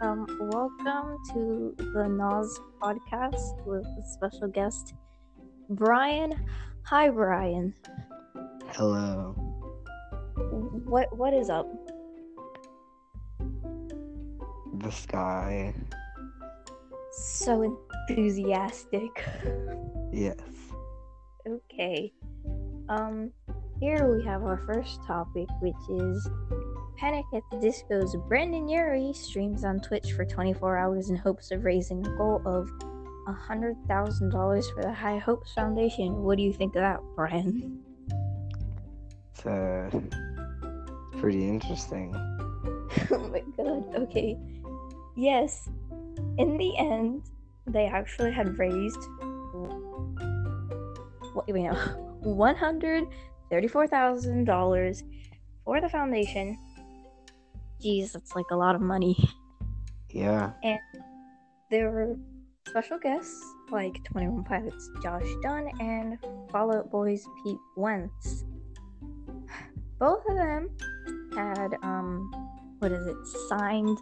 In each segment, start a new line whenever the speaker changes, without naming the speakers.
Um, welcome to the Nas podcast with a special guest, Brian. Hi, Brian.
Hello.
What what is up?
The sky.
So enthusiastic.
Yes.
Okay. Um, here we have our first topic, which is Panic at the Disco's Brendon Urie streams on Twitch for 24 hours in hopes of raising a goal of $100,000 for the High Hopes Foundation. What do you think of that, Brian?
It's uh, pretty interesting.
oh my god, okay. Yes, in the end, they actually had raised. What, wait, no. $134,000 for the foundation. Jeez, that's like a lot of money.
Yeah.
And there were special guests like 21 Pilots Josh Dun and Fall Out Boys Pete Wentz. Both of them had, um, what is it, signed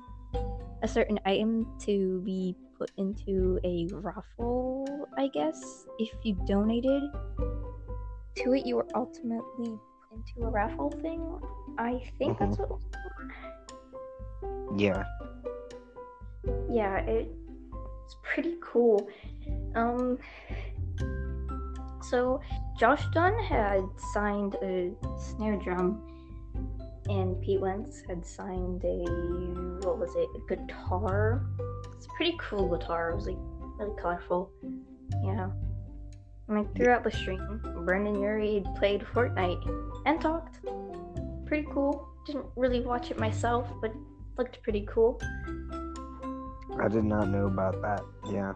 a certain item to be put into a raffle, I guess. If you donated to it, you were ultimately put into a raffle thing. I think that's what it was for.
Yeah.
yeah it, it's pretty cool. Um so josh dun had signed a snare drum and pete wentz had signed a what was it a guitar? It's a pretty cool guitar. It was like really colorful. Yeah. And like throughout the stream brendon urie played fortnite and talked. Pretty cool. Didn't really watch it myself but looked pretty cool
I did not know about that. Yeah.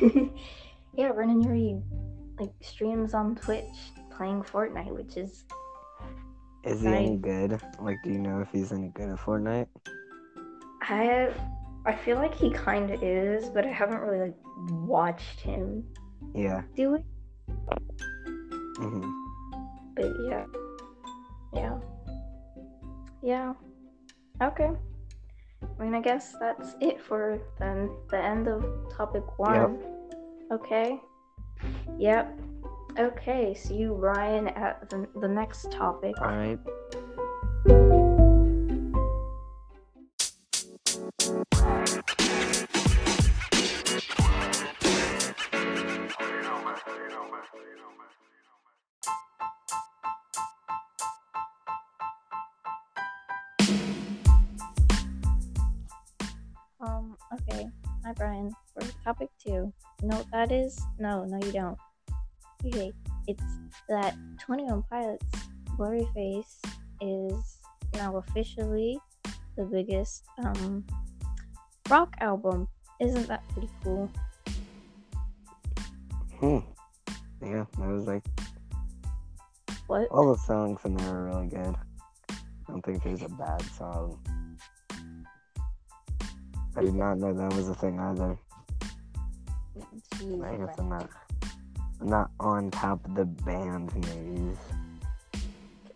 yeah, Brendon Urie like streams on Twitch playing Fortnite, which is
Is he any good? Like, do you know if he's any good at Fortnite?
I I feel like he kind of is, but I haven't really like watched him
Yeah.
do it.
hmm
But yeah, yeah, yeah. Okay. I mean, I guess that's it for then the end of topic one. Okay. Yep. Okay. See you, Ryan, at the, the next topic.
All right.
That is? No, no, you don't. Okay. It's that 21 Pilots Blurryface is now officially the biggest um rock album. Isn't that pretty cool?
Hmm. Yeah, that was like
What?
all the songs in there are really good. I don't think there's a bad song. I did not know that was a thing either.
Jeez,
I guess I'm not. I'm not on top of the band news.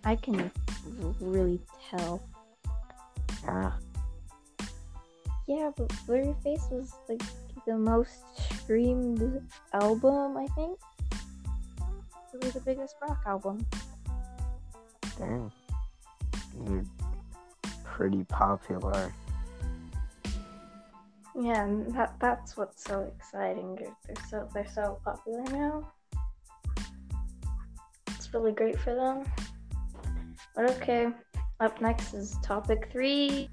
I can really tell.
Yeah.
Yeah, but Blurryface was like the most streamed album, I think. It was the biggest rock album.
Dang. They're pretty popular.
Yeah, that that's what's so exciting. They're so they're so popular now. It's really great for them. But okay, up next is topic three.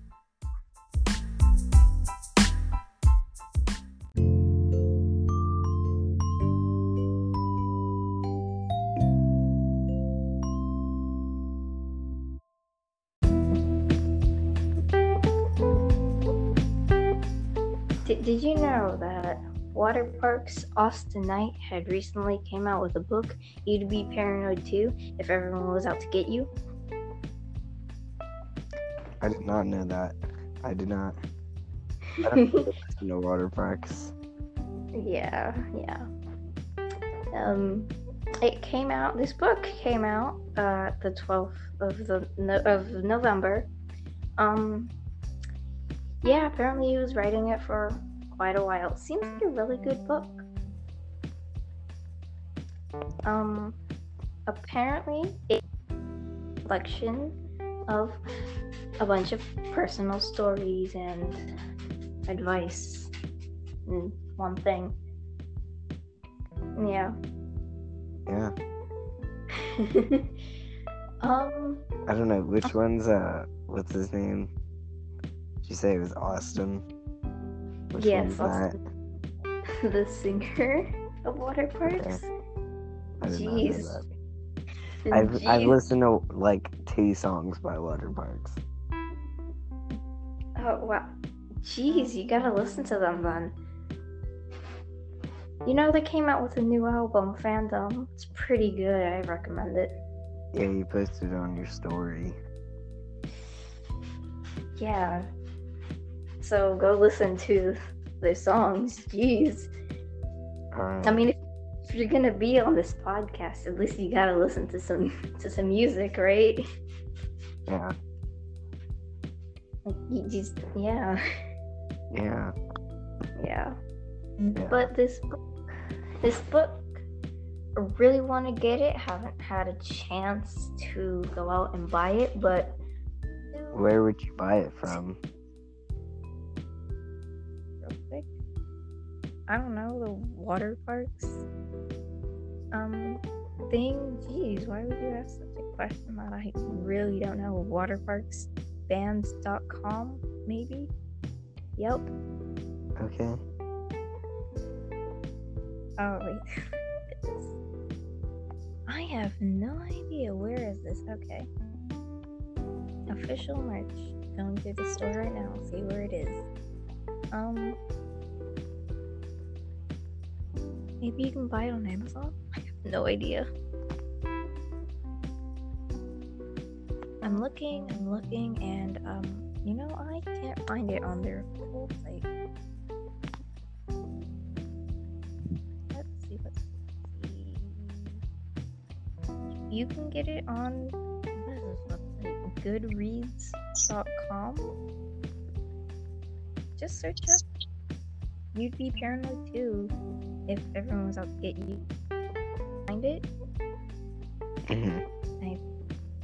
That Water Parks Awsten Knight had recently came out with a book, You'd Be Paranoid Too, if everyone was out to get you?
I did not know that. I did not. I don't know no waterparks.
Yeah, yeah. Um, it came out. This book came out uh, the twelfth of the no, of November. Um, Yeah, apparently he was writing it for quite a while. It seems like a really good book. Um, apparently, it's a collection of a bunch of personal stories and advice in one thing. Yeah.
Yeah.
um,
I don't know which one's uh what's his name? Did you say it was Awsten? Which
yes? The singer of Waterparks.
I did not
Jeez.
I've I've listened to like two songs by Waterparks.
Oh wow. Jeez, you gotta listen to them then. You know they came out with a new album, Fandom. It's pretty good. I recommend it.
Yeah, you posted it on your story.
Yeah. So go listen to their songs. Jeez. I mean, if, if you're gonna be on this podcast, at least you gotta listen to some to some music, right?
yeah.
Like you just yeah,
Yeah.
yeah.
Yeah.
But this book, this book, I really want to get it. Haven't had a chance to go out and buy it, but
Where would you buy it from?
I don't know the waterparks um thing. Jeez, why would you ask such a question that I really don't know? Waterparksbands.com, maybe. Yep.
Okay.
Oh wait. I have no idea. Where is this? Okay. Official merch. Going through the store right now. See where it is. Um. Maybe you can buy it on Amazon. I have no idea. I'm looking. I'm looking, and um, you know, I can't find it on their full site. Let's see. Let's see. You can get it on what is this website? Goodreads.com. Just search up. You'd be paranoid too if everyone was out to get you. Find it.
Mhm.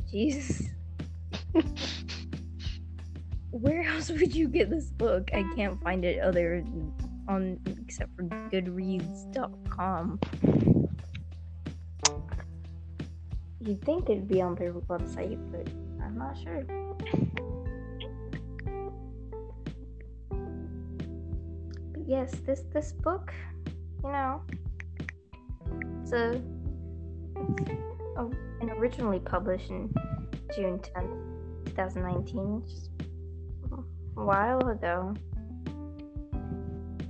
Jesus. Where else would you get this book? I can't find it other on except for Goodreads.com. You'd think it'd be on their website, but I'm not sure. But yes, this this book, you know, a and originally published in June 10th, 2019, just a while ago.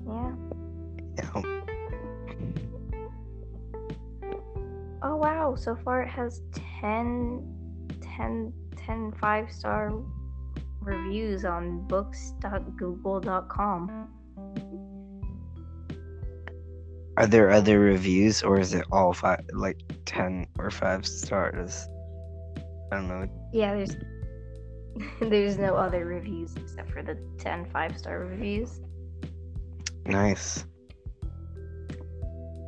Yeah.
Yeah.
Oh wow, so far it has 10 10 10 5 star reviews on books.google.com.
Are there other reviews or is it all five like ten or five stars? I don't know.
Yeah, there's there's no other reviews except for the 10 5 star reviews.
Nice.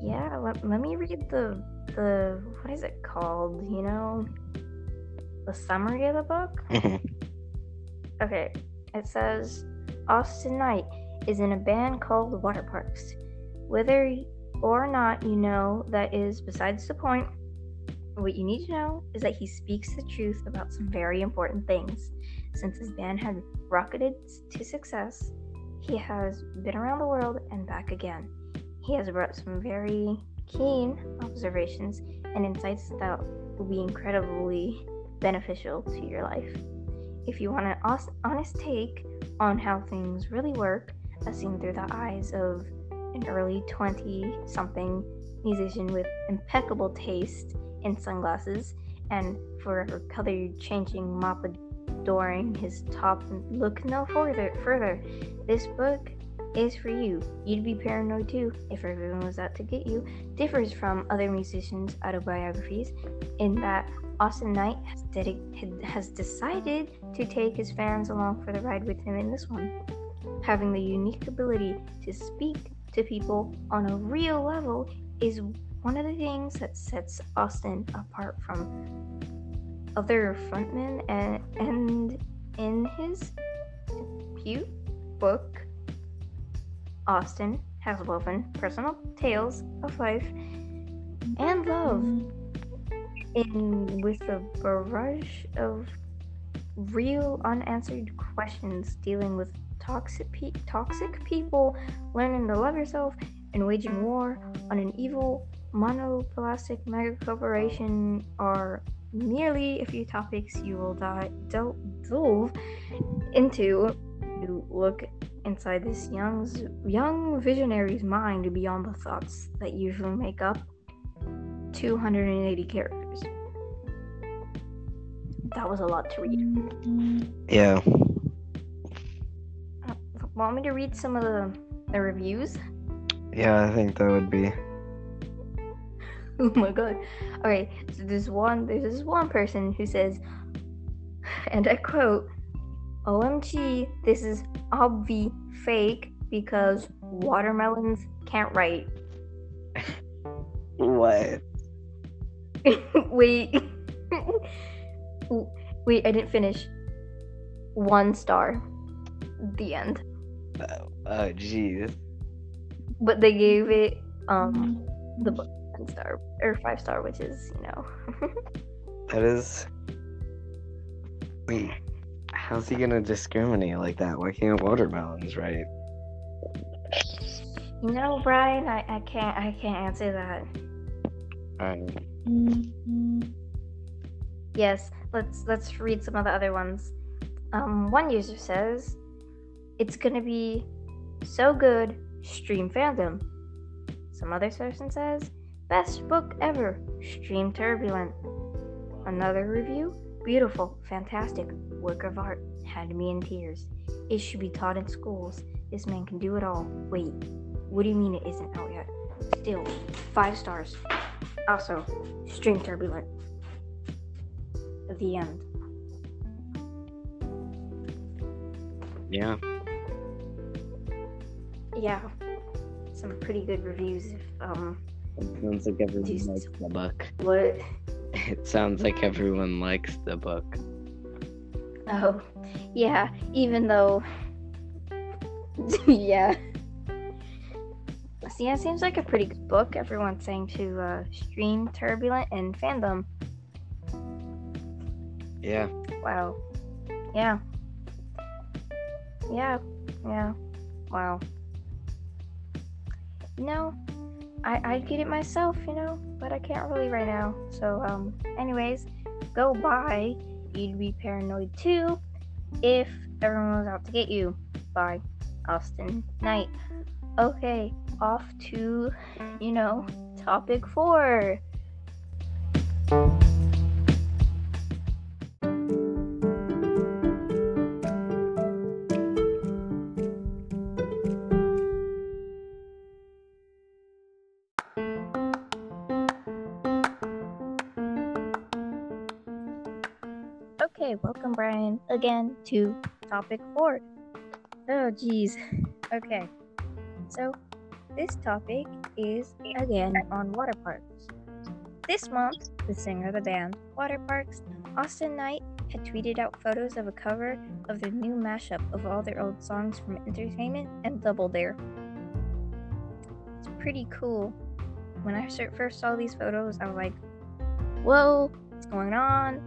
Yeah, let, let me read the the what is it called? You know, the summary of the book.
Mhm.
Okay, it says Awsten Knight is in a band called Waterparks. Whether or not you know that is besides the point. What you need to know is that he speaks the truth about some very important things. Since his band had rocketed to success, he has been around the world and back again. He has brought some very keen observations and insights that will be incredibly beneficial to your life. If you want an honest take on how things really work, as seen through the eyes of an early 20 something musician with impeccable taste in sunglasses and forever color changing mop adoring his top. Look no further further. This book is for you. You'd be paranoid too if everyone was out to get you. Differs from other musicians autobiographies in that awsten knight has, has decided to take his fans along for the ride with him in this one. Having the unique ability to speak to people on a real level is one of the things that sets Awsten apart from other frontmen and, and in his book Awsten has woven personal tales of life and love in with a barrage of real unanswered questions dealing with toxic pe- toxic people learning to love yourself and waging war on an evil monoplastic mega corporation are merely a few topics you will die del- delve into to look inside this young young visionary's mind beyond the thoughts that usually make up 280 characters. That was a lot to read.
Mm-hmm.
Yeah. Want me to read some of the, the reviews?
Yeah, I think that would be.
oh my god. Alright, so there's one there's this one person who says and I quote OMG, this is obvi fake because watermelons can't write.
What?
Wait. Wait, I didn't finish. One star. The end.
Oh, oh, jeez.
But they gave it um the book one star or five star, which is you know.
That is. Wait, how's he gonna discriminate like that? Why can't watermelons, right?
you know, Brian, I, I can't I can't answer that.
Alright.
Yes, let's let's read some of the other ones. Um, one user says, "It's gonna be so good." Stream fandom. Some other person says, "Best book ever." Stream turbulent. Another review, beautiful, fantastic, work of art. Had me in tears. It should be taught in schools. This man can do it all. Wait, what do you mean it isn't out yet? Still, five stars. Also, stream turbulent the end.
Yeah.
Yeah, some pretty good reviews. If um,
It sounds like everyone likes the book.
what?
It sounds like everyone likes the book.
Oh, yeah. Even though, yeah. See, it seems like a pretty good book. Everyone's saying to uh, stream turbulent and fandom.
Yeah.
Wow. Yeah. Yeah. Yeah. Wow. You know, I I'd get it myself, you know, but I can't really right now. So um anyways, go buy You'd Be Paranoid too if everyone was out to get you Bye, Awsten Knight. Okay, off to, you know, topic 4. Again to topic four. Oh, geez. Okay, so this topic is again on water parks. This month, the singer of the band Water Parks, Awsten Knight, had tweeted out photos of a cover of their new mashup of all their old songs from Entertainment and Double Dare. It's pretty cool. When I first saw these photos, I was like, whoa, what's going on?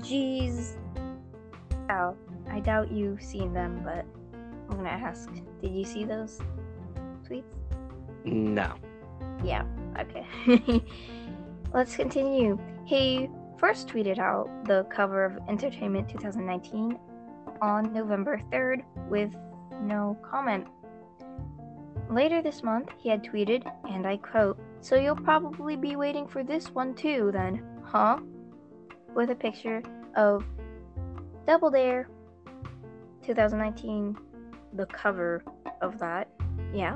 Jeez. Oh, I doubt you've seen them, but I'm gonna ask. Did you see those tweets?
No.
Yeah, okay. Let's continue. He first tweeted out the cover of Entertainment 2019 on November 3rd with no comment. Later this month, he had tweeted, and I quote, So you'll probably be waiting for this one too, then, huh? With a picture of Double Dare 2019, the cover of that. Yeah.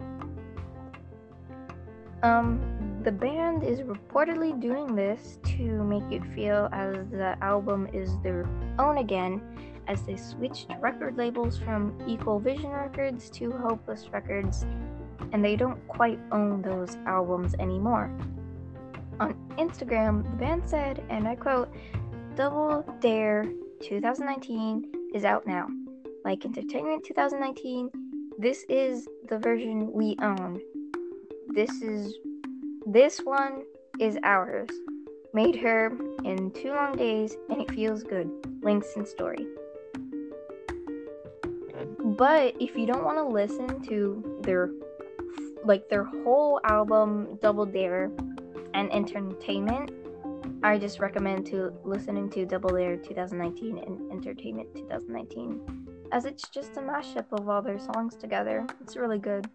Um, the band is reportedly doing this to make it feel as the album is their own again as they switched record labels from Equal Vision Records to Hopeless Records, and they don't quite own those albums anymore. On Instagram, the band said, and I quote, Double Dare 2019 is out now. Like Entertainment 2019, this is the version we own. This is this one is ours. Made her in two long days and it feels good. Links and story. But if you don't want to listen to their like their whole album Double Dare and Entertainment, I just recommend to listening to Double Dare 2019 and Entertainment 2019 as it's just a mashup of all their songs together. It's really good.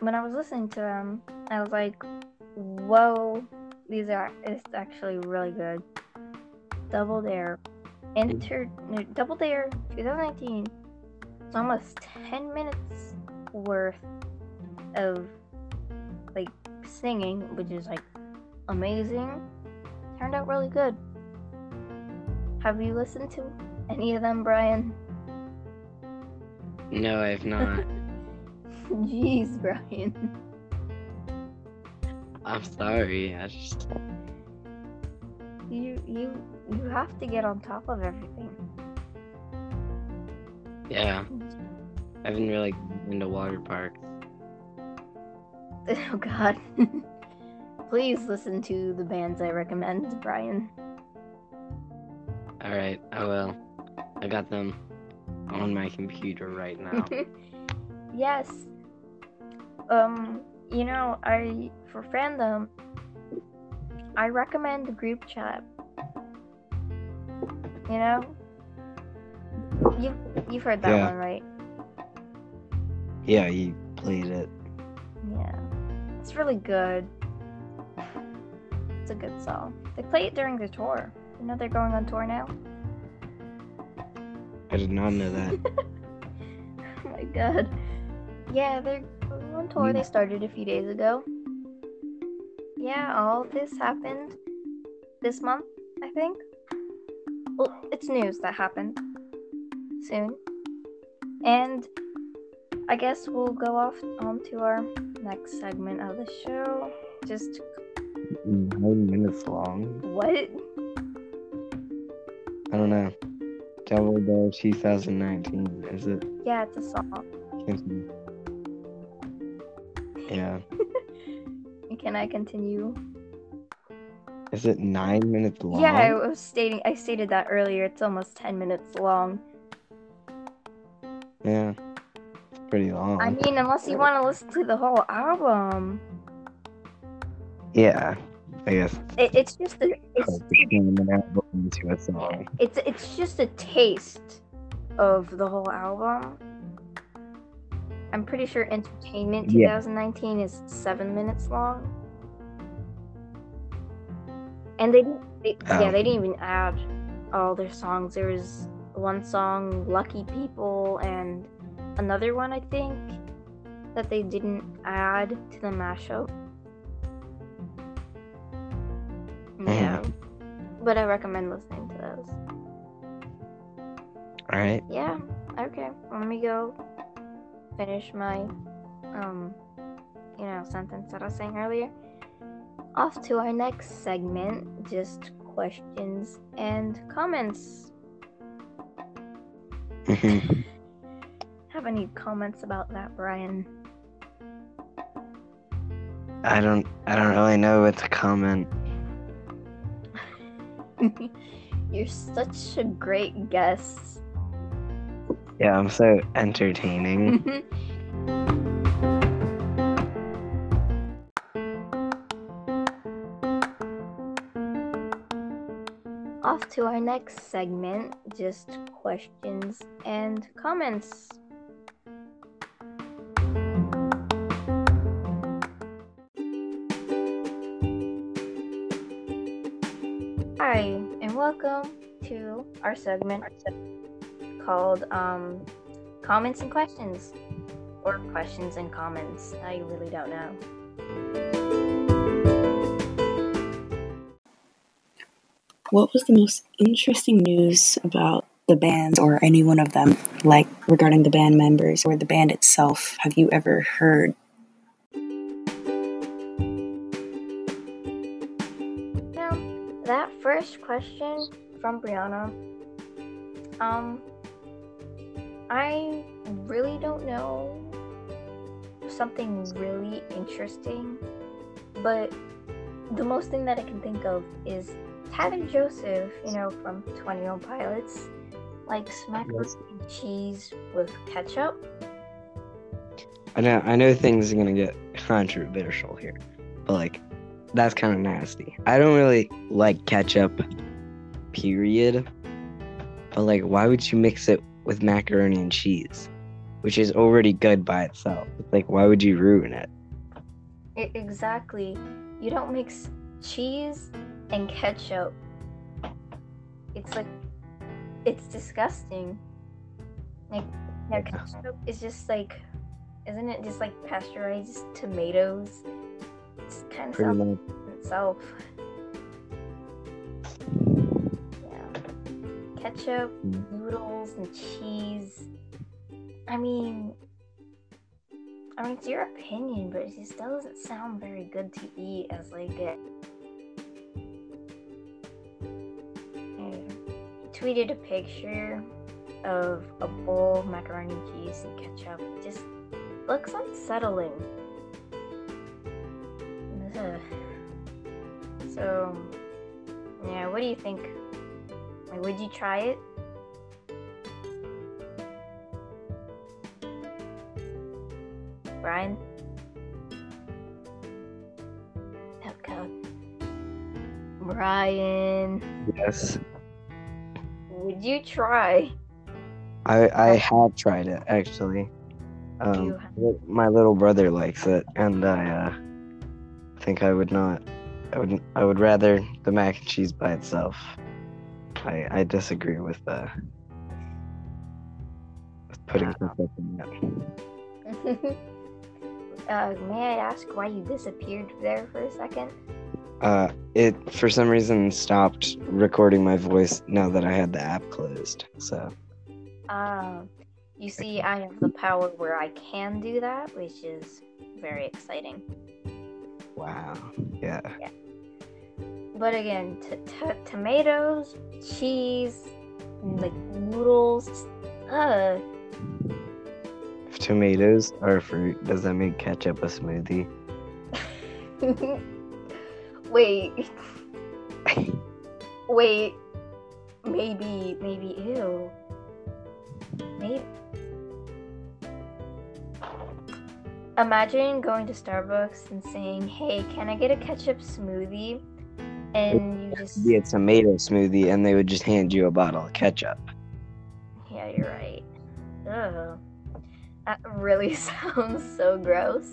When I was listening to them, I was like, "Whoa, these are it's actually really good." Double Dare, Enter no, Double Dare 2019. It's almost 10 minutes worth of like singing, which is like amazing. Turned out really good. Have you listened to any of them, Brian?
No, I've not.
Jeez, Brian.
I'm sorry. I just
You you you have to get on top of everything.
yeah. I haven't really been to waterparks.
Oh God. Please listen to the bands I recommend, Brian.
All right, I will. I got them on my computer right now.
yes. Um, you know, I for fandom, I recommend the group chat. You know, you you've heard that
Yeah.
one, right?
yeah, you played it.
Yeah, it's really good. It's a good song. They play it during the tour. You know they're going on tour now.
I did not know that.
Oh my god. Yeah, they're going on tour. They started a few days ago. Yeah, all this happened this month, I think. Well, it's news that happened soon. And I guess we'll go off onto our next segment of the show. Just Mm,
nine minutes long.
what?
I don't know. Double Dare 2019. Is it?
Yeah, it's a song.
Yeah.
Can I continue?
Is it nine minutes long?
Yeah, I was stating I stated that earlier. It's almost 10 minutes long.
Yeah. It's pretty long.
I mean, unless you want to listen to the whole album.
yeah. I guess.
It, it's just a it's, oh,
I'll just name an album into a song.
it's it's just a taste of the whole album. I'm pretty sure Entertainment
Yeah.
2019 is seven minutes long, and they didn't. They, Yeah,
Oh.
they didn't oh. even add all their songs. There was one song, "Lucky People," and another one I think that they didn't add to the mashup. But I recommend listening to those.
Alright.
Yeah. Okay. Let me go finish my um you know sentence that I was saying earlier. Off to our next segment, just questions and comments. Have any comments about that, Brian?
I don't I don't really know what to comment.
You're such a great guest.
Yeah, I'm so entertaining.
Off to our next segment, just questions and comments. Our segment called um, Comments and Questions. Or Questions and Comments. I really don't know.
what was the most interesting news about the bands or any one of them, like regarding the band members or the band itself, have you ever heard?
Now, that first question from Brianna, um, I really don't know something really interesting, but the most thing that I can think of is Tyler Joseph, you know, from 21 Pilots, like macaroni and cheese with ketchup.
I know I know things are gonna get controversial here, but like that's kind of nasty. I don't really like ketchup, period. But like, why would you mix it with macaroni and cheese, which is already good by itself? Like, why would you ruin it?
Exactly. You don't mix cheese and ketchup. It's like, it's disgusting. Like, now ketchup is just like, isn't it just like pasteurized tomatoes? It's kind of
Pretty
itself. Ketchup,
Mm.
noodles, and cheese. I mean, I mean, it's your opinion, but it just doesn't sound very good to eat as like a. I tweeted a picture of a bowl of macaroni and cheese and ketchup. It just looks unsettling. Ugh. So, yeah, what do you think? Like, would you try it? Brian? Oh god. Brian,
Yes,
would you try?
I I have tried it actually. Um,
You
my little brother likes it, and I uh, think I would not. I would I would rather the mac and cheese by itself. I I disagree with uh with putting
Wow.
ketchup in it.
uh, may I ask why you disappeared there for a second?
Uh, it for some reason stopped recording my voice now that I had the app closed. So
Um, you see, I have the power where I can do that, which is very exciting.
wow, yeah,
But again, t- t- tomatoes, cheese, like noodles. Uh,
if tomatoes are fruit, does that make ketchup a smoothie?
wait, wait. Maybe, maybe. Ew. Maybe. Imagine going to Starbucks and saying, "Hey, can I get a ketchup smoothie?" And you just
Be a tomato smoothie, and they would just hand you a bottle of ketchup.
Yeah, you're right. Oh, That really sounds so gross.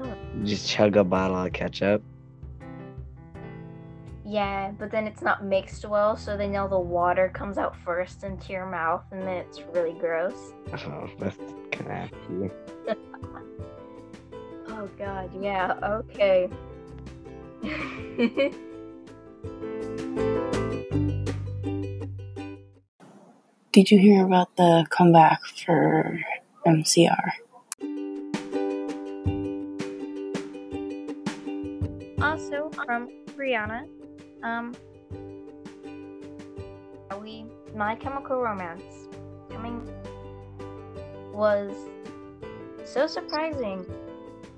Ugh.
Just chug a bottle of ketchup.
Yeah, but then it's not mixed well, so then all the water comes out first into your mouth, and then it's really gross.
Oh, that's kind of.
Oh god, yeah, okay.
Did you hear about the comeback for MCR?
also from Brianna, um, we My Chemical Romance coming was so surprising.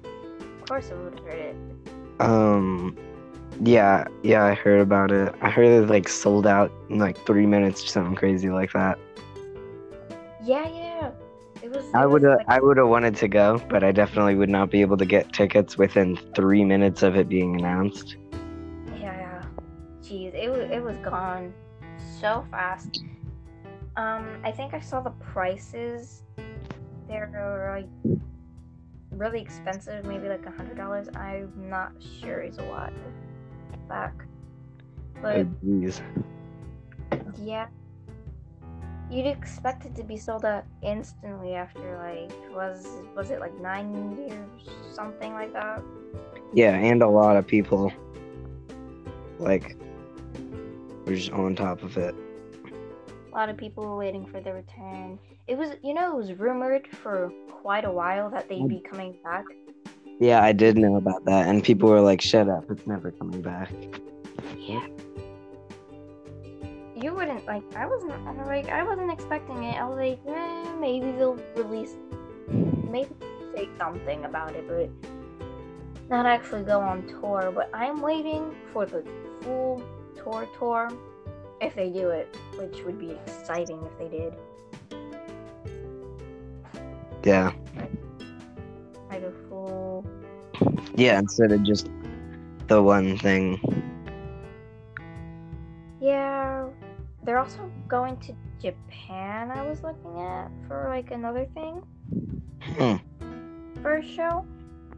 Of course, I would have heard it.
Um, yeah, yeah, I heard about it. I heard it like sold out in like three minutes or something crazy like that.
Yeah, yeah. It was.
I would,
like-
I would have wanted to go, but I definitely would not be able to get tickets within three minutes of it being announced.
Yeah, yeah. Jeez, it was it was gone so fast. Um, I think I saw the prices. They're like really expensive, maybe like a hundred dollars. I'm not sure it's a lot back, but
Oh,
yeah, you'd expect it to be sold out instantly after like was was it like nine years, something like that.
Yeah, and a lot of people like we're just on top of it.
A lot of people were waiting for the return. It was, you know, it was rumored for quite a while that they'd be coming back.
Yeah, I did know about that, and people were like, "Shut up! It's never coming back."
Yeah. You wouldn't like. I wasn't like. I wasn't expecting it. I was like, eh, maybe they'll release, maybe say something about it, but not actually go on tour. But I'm waiting for the full tour tour if they do it, which would be exciting if they did.
Yeah,
Like a full.
yeah. Instead of just the one thing.
Yeah, they're also going to Japan. I was looking at for like another thing.
Hmm.
for a show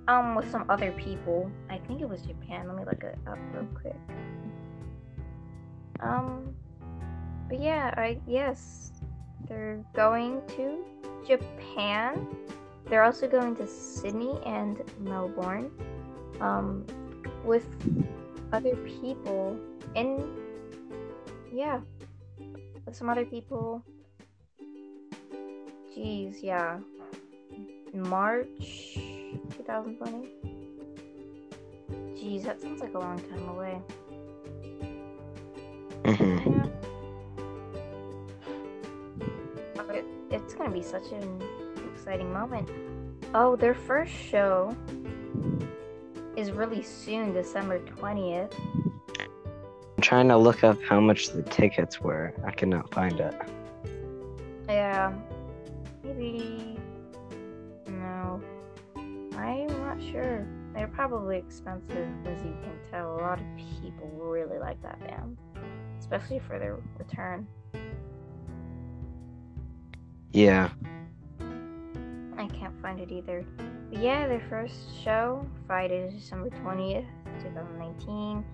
um with some other people i think it was japan let me look it up real quick um but yeah i yes they're going to japan they're also going to sydney and melbourne um with other people and yeah with some other people jeez yeah March 2020. Jeez, that sounds like a long time away.
hmm
Yeah. It's gonna be such an exciting moment. Oh, their first show is really soon, December 20th.
I'm trying to look up how much the tickets were. I cannot find it.
Yeah. Maybe. No. I'm not sure. They're probably expensive, as you can tell. A lot of people really like that band, especially for their return.
Yeah.
I can't find it either. But yeah, their first show, Friday, December 20th, 2019,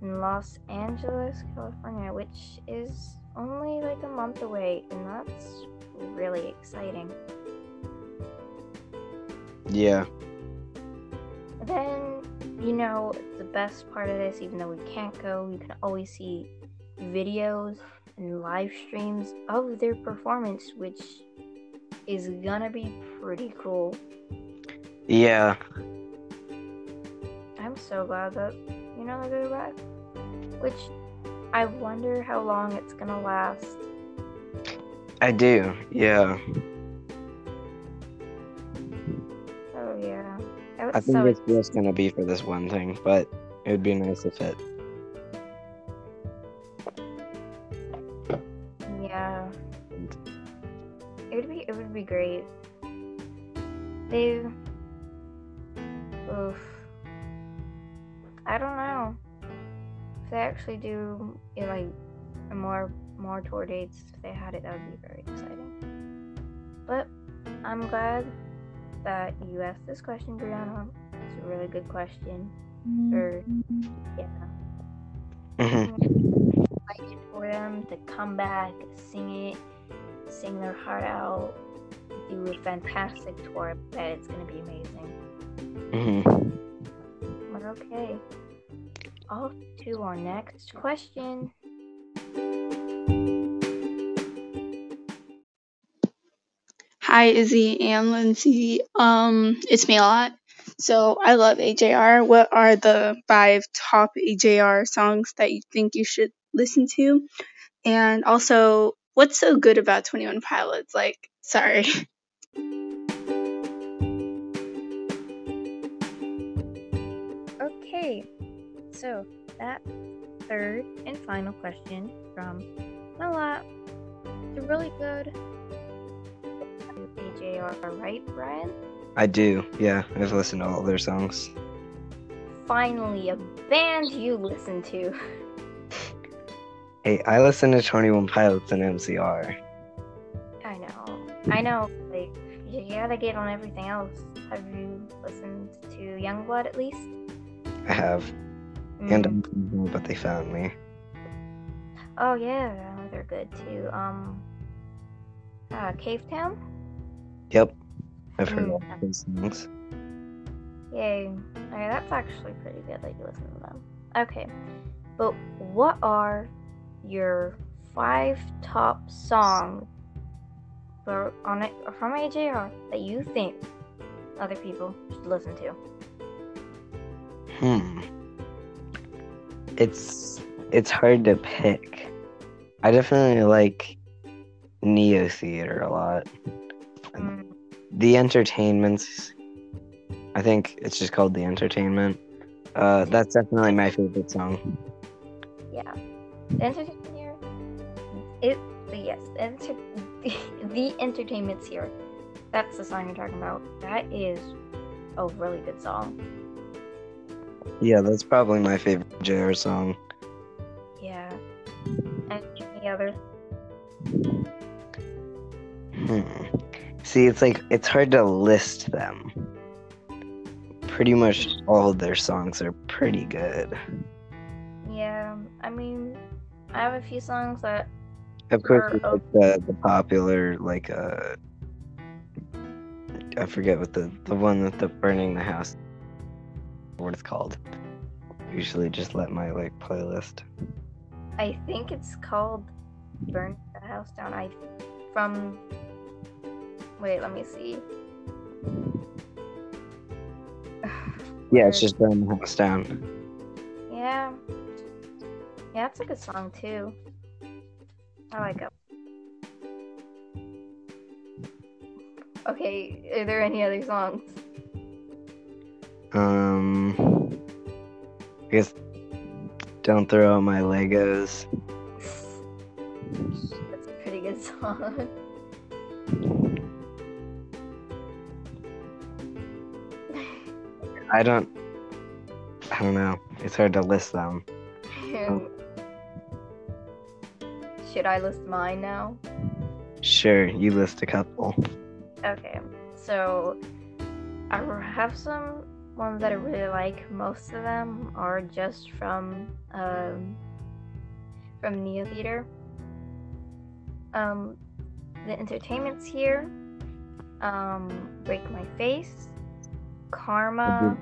in Los Angeles, California, which is only like a month away, and that's really exciting.
Yeah.
Then, you know, the best part of this, even though we can't go, you can always see videos and live streams of their performance, which is gonna be pretty cool.
Yeah.
I'm so glad that, you know, they're back. Which I wonder how long it's gonna last.
I do. Yeah.
Oh, yeah. I
I think
so
it's just gonna be for this one thing, but it would be nice if it.
Oof. I don't know. If they actually do it like more more tour dates, if they had it that would be very exciting. But I'm glad that you asked this question, Brianna. It's a really good question. Or yeah.
Mhm.
excited for them to come back, sing it, sing their heart out, do a fantastic tour. I bet it's gonna be amazing.
Mhm.
Okay. Off to our next question.
Hi, Issy and Lindsay. Um, it's me a lot. So I love AJR. What are the five top AJR songs that you think you should listen to? And also, what's so good about 21 Pilots? Like, sorry.
so that third and final question from Mala. It's a really good. AJR, right, Brian?
I do. Yeah, I've listened to all their songs.
Finally, a band you listen to.
Hey, I listen to Twenty One Pilots and MCR.
I know. I know. Like, you gotta get on everything else. Have you listened to Youngblood at least?
I have, and
Mm.
I'm but they found me.
Oh yeah, they're good too. Um, uh, Cavetown.
Yep, I've heard
Mm.
all of those songs.
Yay. Okay, that's actually pretty good that you listen to them. Okay, but what are your five top songs for on it from AJR that you think other people should listen to.
Hmm. It's it's hard to pick. I definitely like Neotheater a lot.
Mm,
The Entertainments. I think it's just called The Entertainment. Uh, that's definitely my favorite song.
yeah, the entertainment here. It yes, the, enter, the entertainment's here. That's the song you're talking about. That is a really good song.
Yeah, that's probably my favorite JR song.
Yeah. And any others?
Hmm. See, it's like it's hard to list them. Pretty much all of their songs are pretty good.
Yeah, I mean, I have a few songs that
Of course, it's like the, the popular like uh, I forget what the the one with the burning the house. What it's called. Usually, just let my like playlist.
I think it's called "Burn the House Down." I from. Wait, let me see.
Yeah, it's just burn the house down.
Yeah. Yeah, it's a good song too. I like it. Okay, are there any other songs?
Um, I guess don't throw out my Legos.
That's a pretty good song.
I don't. I don't know. It's hard to list them.
Should I list mine now?
Sure, you list a couple.
Okay, so I have some ones that I really like. Most of them are just from um, from Neotheater. Um, the entertainment's here. Um, Break My Face, Karma.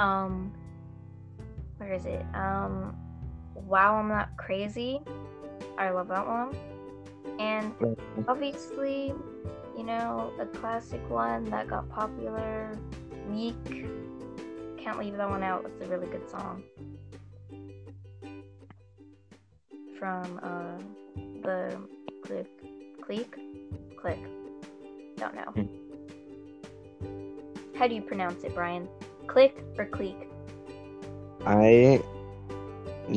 Um, where is it? Um, Wow, I'm Not Crazy. I love that one. And obviously, you know, a classic one that got popular, Weak. Can't leave that one out. It's a really good song. From uh the click click click. Don't know.
Hmm.
How do you pronounce it, Brian? Click or click?
I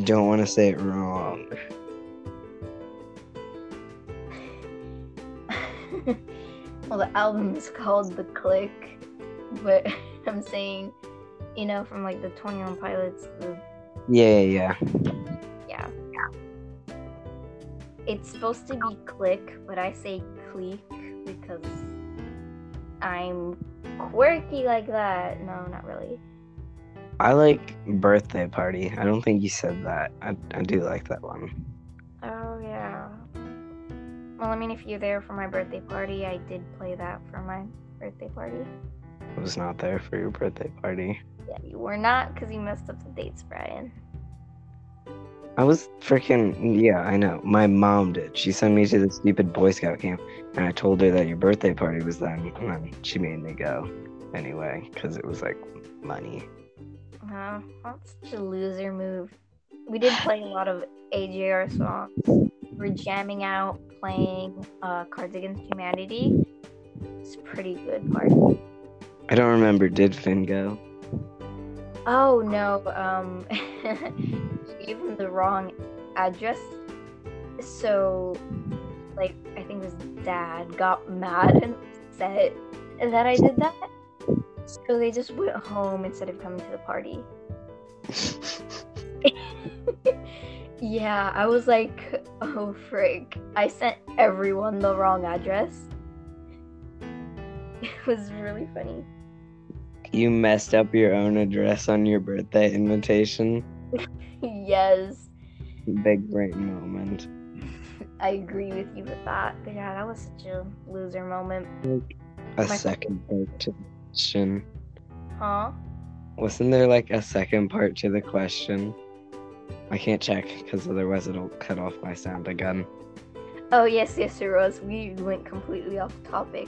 don't want to say it wrong.
well, the album is called The Click, but I'm saying, you know, from like the 21 Pilots, the
Yeah, yeah,
yeah. Yeah. It's supposed to be click, but I say click because I'm quirky like that. No, not really.
I like birthday party. I don't think you said that. I, I do like that one.
Oh yeah. Well, I mean, if you're there for my birthday party, I did play that for my birthday party.
I was not there for your birthday party.
Yeah, you were not because you messed up the dates, Brian.
I was freaking yeah, I know. My mom did. She sent me to the stupid Boy Scout camp, and I told her that your birthday party was then, and then she made me go anyway because it was like money.
Oh, that's such a loser move. We did play a lot of AJR songs. We were jamming out, playing uh, Cards Against Humanity. It's a pretty good part.
I don't remember. Did Finn go?
Oh no, um, she gave him the wrong address. So, like, I think his dad got mad and upset that I did that. So they just went home instead of coming to the party. yeah, I was like, oh frick. I sent everyone the wrong address. It was really funny.
You messed up your own address on your birthday invitation.
yes,
Big brain moment.
I agree with you with that. But yeah, that was such a loser moment.
A
My-
second part to the question.
Huh?
Wasn't there like a second part to the question? I can't check because otherwise it'll cut off my sound again.
Oh yes, yes, it was. We went completely off topic.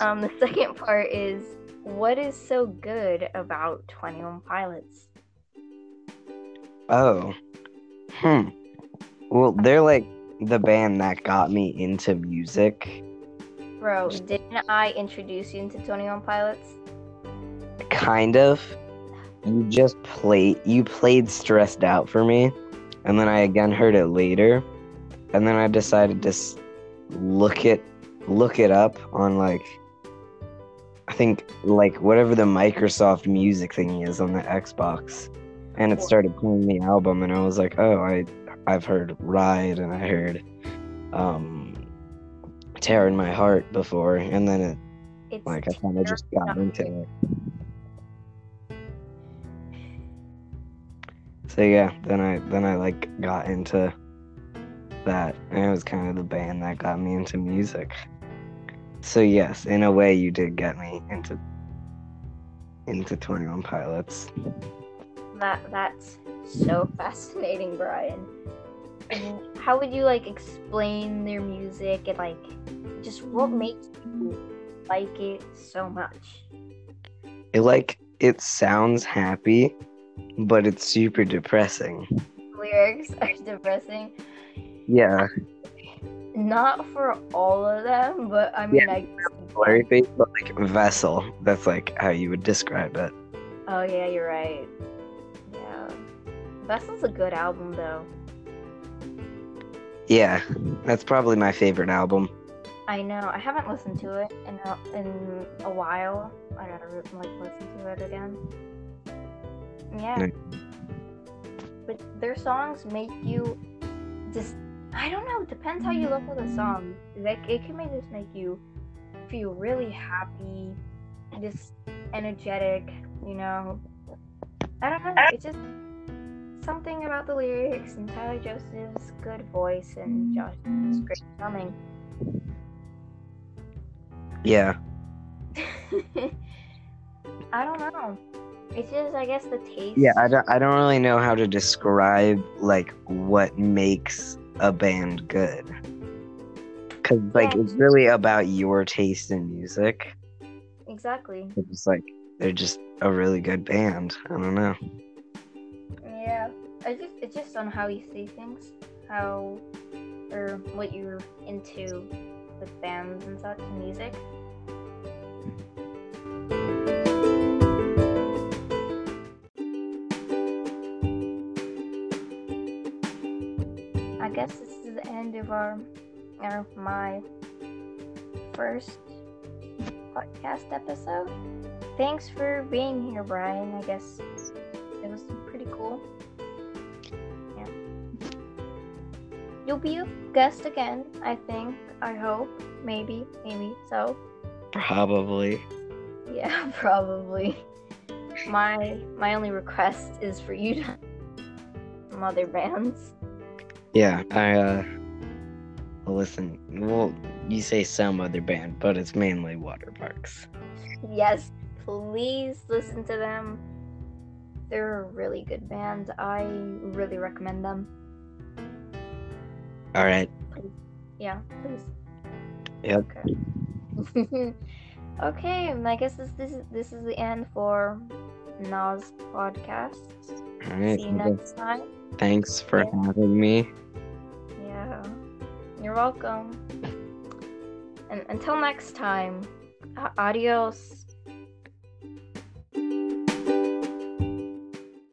Um, the second part is what is so good about Twenty One Pilots?
Oh. Hmm. Well, they're like the band that got me into music.
Bro, didn't I introduce you into Twenty One Pilots?
Kind of. You just played you played stressed out for me. And then I again heard it later. And then I decided to look it look it up on like I think like whatever the Microsoft music thing is on the Xbox. And it started playing the album and I was like, "Oh, I I've heard Ride and I heard um Tear in My Heart before." And then it
It's
like I kind of just got into it. So yeah, then I then I like got into that, and it was kind of the band that got me into music. So yes, in a way, you did get me into into Twenty One Pilots.
That that's so fascinating, Brian. And how would you like explain their music and like just what makes you like it so much?
It like it sounds happy, but it's super depressing.
Lyrics are depressing.
Yeah,
Not for all of them, but I mean, I
Blurryface, but like vessel. That's like how you would describe it.
Oh yeah, you're right. Yeah, Vessel's a good album though.
Yeah, that's probably my favorite album.
I know. I haven't listened to it in a, in a while. I gotta like listen to it again. Yeah. But their songs make you just I don't know, it depends how you look at the song. Like it can make just make you feel really happy, just energetic, you know. I don't know. It's just something about the lyrics and Tyler Joseph's good voice and Josh's great drumming.
Yeah,
I don't know. It's just, I guess, the taste.
yeah. I don't. I don't really know how to describe like what makes a band good. Cause like
Yeah.
it's really about your taste in music.
Exactly.
It's like they're just a really good band. I don't know.
Yeah. I just, it's just on how you see things, how, or what you're into with bands and such, music. I guess this is the end of our, or my first podcast episode. Thanks for being here, Brian. I guess it was pretty cool. Yeah. You'll be a guest again, I think. I hope. Maybe. Maybe so.
Probably.
Yeah, probably. My my only request is for you to some other bands.
Yeah. I uh. Listen. Well, you say some other band, but it's mainly Waterparks.
Yes, please listen to them. They're a really good band. I really recommend them.
All right.
Yeah, please.
Yep.
Okay. okay, and I guess this this is this is the end for Nas podcast.
All right.
See you next time.
Thanks for
Yeah.
having me.
You're welcome. And until next time, adios.